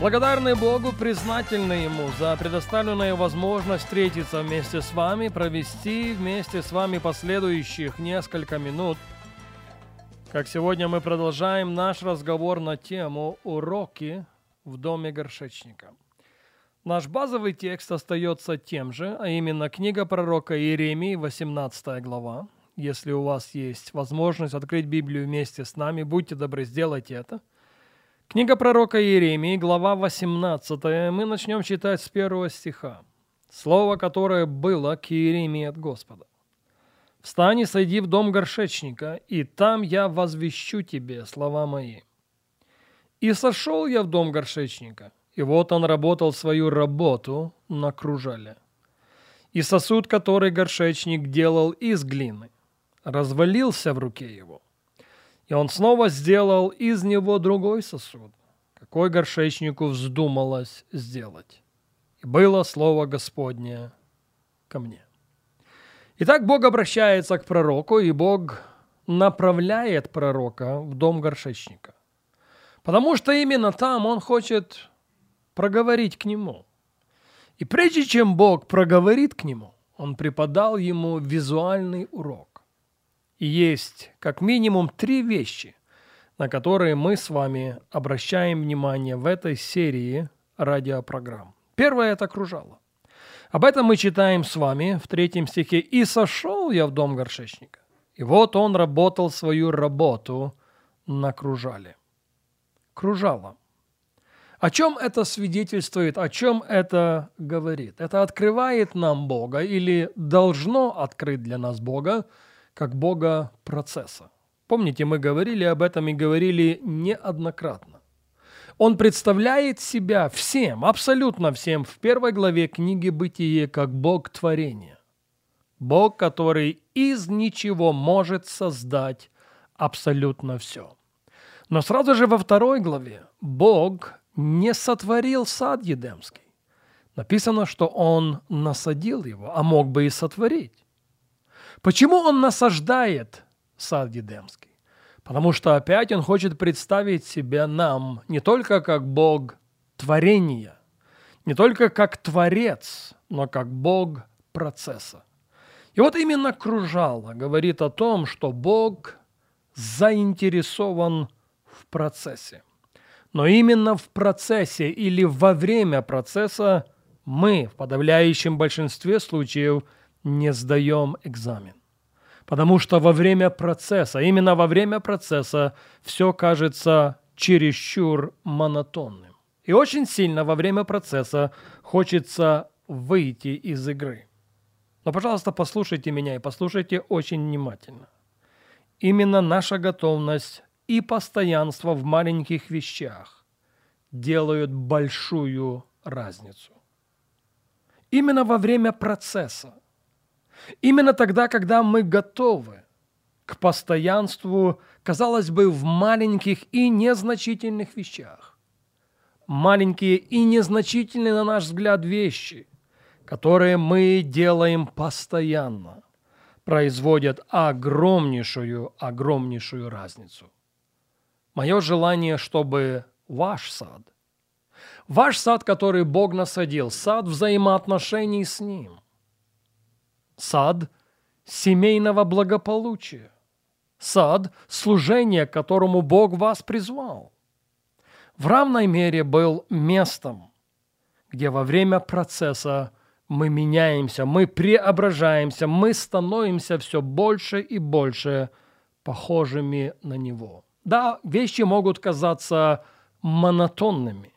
Благодарны Богу, признательны Ему за предоставленную возможность встретиться вместе с вами, провести вместе с вами последующих несколько минут. Как сегодня мы продолжаем наш разговор на тему «Уроки в доме горшечника». Наш базовый текст остается тем же, а именно книга пророка Иеремии, 18 глава. Если у вас есть возможность открыть Библию вместе с нами, будьте добры, сделайте это – Книга пророка Иеремии, глава 18, мы начнем читать с первого стиха. Слово, которое было к Иеремии от Господа. «Встань и сойди в дом горшечника, и там я возвещу тебе слова мои». И сошел я в дом горшечника, и вот он работал свою работу на кружале. И сосуд, который горшечник делал из глины, развалился в руке его – и он снова сделал из него другой сосуд, какой горшечнику вздумалось сделать. И было слово Господне ко мне. Итак, Бог обращается к пророку, и Бог направляет пророка в дом горшечника. Потому что именно там он хочет проговорить к нему. И прежде чем Бог проговорит к нему, он преподал ему визуальный урок. Есть как минимум три вещи, на которые мы с вами обращаем внимание в этой серии радиопрограмм. Первое – это кружало. Об этом мы читаем с вами в третьем стихе. «И сошел я в дом горшечника, и вот он работал свою работу на кружале». Кружало. О чем это свидетельствует, о чем это говорит? Это открывает нам Бога или должно открыть для нас Бога – как Бога процесса. Помните, мы говорили об этом и говорили неоднократно. Он представляет себя всем, абсолютно всем, в первой главе книги «Бытие» как Бог творения. Бог, который из ничего может создать абсолютно все. Но сразу же во второй главе Бог не сотворил сад Едемский. Написано, что Он насадил его, а мог бы и сотворить. Почему он насаждает сад Едемский? Потому что опять он хочет представить себя нам не только как Бог творения, не только как Творец, но как Бог процесса. И вот именно Кружало говорит о том, что Бог заинтересован в процессе. Но именно в процессе или во время процесса мы в подавляющем большинстве случаев – не сдаем экзамен. Потому что во время процесса, именно во время процесса, все кажется чересчур монотонным. И очень сильно во время процесса хочется выйти из игры. Но, пожалуйста, послушайте меня и послушайте очень внимательно. Именно наша готовность и постоянство в маленьких вещах делают большую разницу. Именно во время процесса Именно тогда, когда мы готовы к постоянству, казалось бы, в маленьких и незначительных вещах. Маленькие и незначительные, на наш взгляд, вещи, которые мы делаем постоянно, производят огромнейшую, огромнейшую разницу. Мое желание, чтобы ваш сад, ваш сад, который Бог насадил, сад взаимоотношений с Ним – сад семейного благополучия, сад служения, к которому Бог вас призвал. В равной мере был местом, где во время процесса мы меняемся, мы преображаемся, мы становимся все больше и больше похожими на Него. Да, вещи могут казаться монотонными,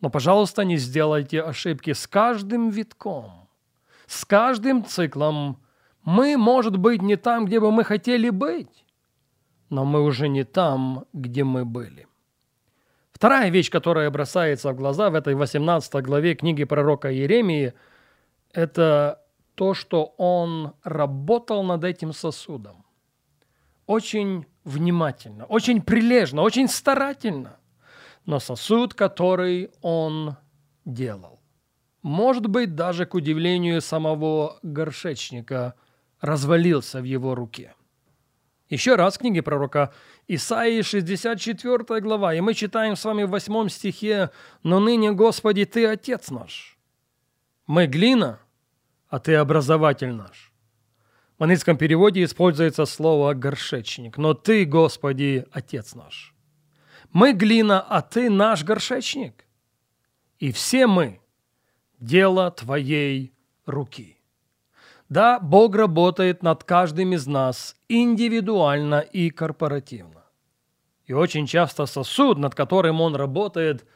но, пожалуйста, не сделайте ошибки с каждым витком с каждым циклом мы, может быть, не там, где бы мы хотели быть, но мы уже не там, где мы были. Вторая вещь, которая бросается в глаза в этой 18 главе книги пророка Иеремии, это то, что он работал над этим сосудом. Очень внимательно, очень прилежно, очень старательно. Но сосуд, который он делал, может быть, даже к удивлению самого горшечника, развалился в его руке. Еще раз в книге пророка Исаии 64 глава, и мы читаем с вами в 8 стихе «Но ныне, Господи, Ты Отец наш, мы глина, а Ты образователь наш». В английском переводе используется слово «горшечник», но Ты, Господи, Отец наш. Мы глина, а Ты наш горшечник. И все мы – дело Твоей руки. Да, Бог работает над каждым из нас индивидуально и корпоративно. И очень часто сосуд, над которым он работает,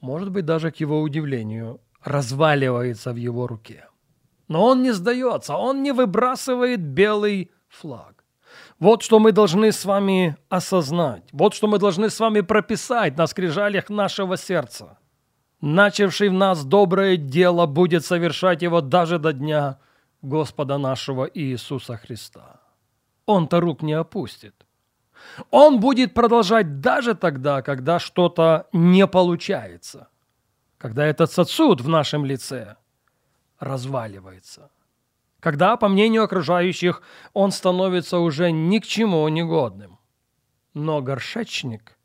может быть, даже к его удивлению, разваливается в его руке. Но он не сдается, он не выбрасывает белый флаг. Вот что мы должны с вами осознать, вот что мы должны с вами прописать на скрижалях нашего сердца. Начавший в нас доброе дело будет совершать его даже до дня Господа нашего Иисуса Христа. Он-то рук не опустит. Он будет продолжать даже тогда, когда что-то не получается, когда этот сосуд в нашем лице разваливается, когда, по мнению окружающих, он становится уже ни к чему негодным. Но горшечник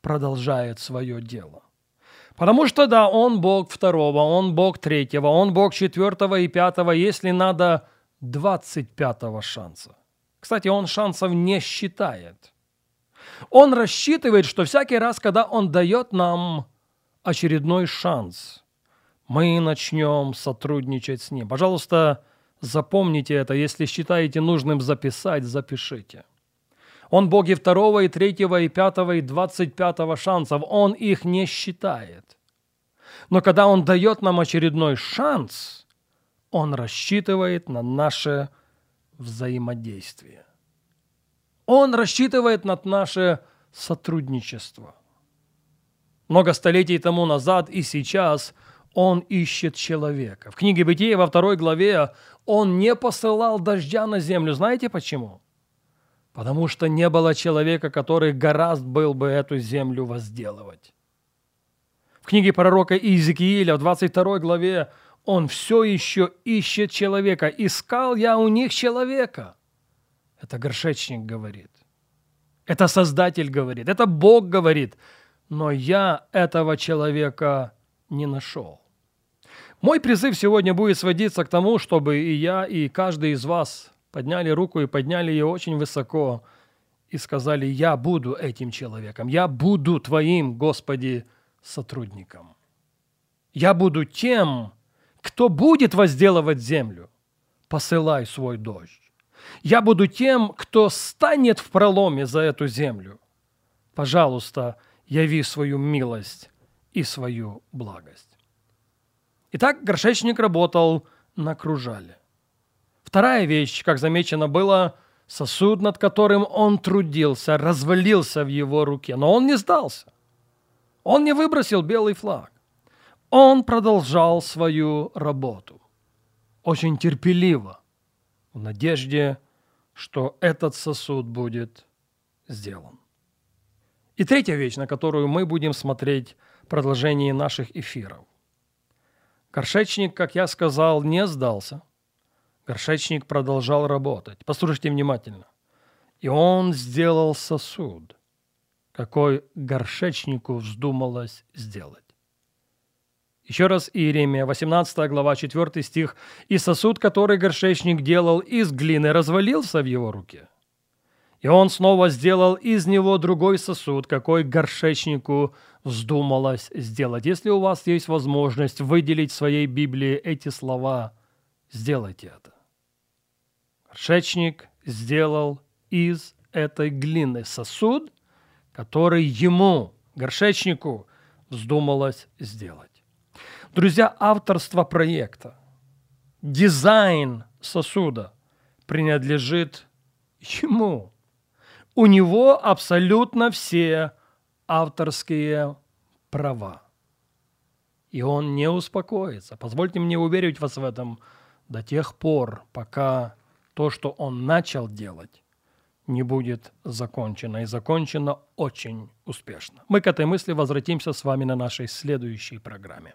продолжает свое дело. Потому что, да, он Бог второго, он Бог третьего, он Бог четвертого и пятого, если надо, двадцать пятого шанса. Кстати, он шансов не считает. Он рассчитывает, что всякий раз, когда он дает нам очередной шанс, мы начнем сотрудничать с ним. Пожалуйста, запомните это. Если считаете нужным записать, запишите. Он Бог и второго, и третьего, и пятого, и двадцать пятого шансов. Он их не считает. Но когда Он дает нам очередной шанс, Он рассчитывает на наше взаимодействие. Он рассчитывает на наше сотрудничество. Много столетий тому назад и сейчас Он ищет человека. В книге Бытия во второй главе Он не посылал дождя на землю. Знаете почему? Потому что не было человека, который гораздо был бы эту землю возделывать. В книге пророка Иезекииля в 22 главе он все еще ищет человека. «Искал я у них человека». Это горшечник говорит. Это Создатель говорит. Это Бог говорит. Но я этого человека не нашел. Мой призыв сегодня будет сводиться к тому, чтобы и я, и каждый из вас подняли руку и подняли ее очень высоко и сказали, я буду этим человеком, я буду твоим, Господи, сотрудником. Я буду тем, кто будет возделывать землю. Посылай свой дождь. Я буду тем, кто станет в проломе за эту землю. Пожалуйста, яви свою милость и свою благость. Итак, горшечник работал на кружале. Вторая вещь, как замечено было, сосуд, над которым он трудился, развалился в его руке, но он не сдался. Он не выбросил белый флаг. Он продолжал свою работу. Очень терпеливо, в надежде, что этот сосуд будет сделан. И третья вещь, на которую мы будем смотреть в продолжении наших эфиров. Горшечник, как я сказал, не сдался – Горшечник продолжал работать. Послушайте внимательно. И он сделал сосуд, какой горшечнику вздумалось сделать. Еще раз Иеремия, 18 глава, 4 стих. «И сосуд, который горшечник делал из глины, развалился в его руке. И он снова сделал из него другой сосуд, какой горшечнику вздумалось сделать». Если у вас есть возможность выделить в своей Библии эти слова, сделайте это. Горшечник сделал из этой глины сосуд, который ему, горшечнику, вздумалось сделать. Друзья, авторство проекта, дизайн сосуда принадлежит ему. У него абсолютно все авторские права. И он не успокоится. Позвольте мне уверить вас в этом до тех пор, пока то, что он начал делать, не будет закончено. И закончено очень успешно. Мы к этой мысли возвратимся с вами на нашей следующей программе.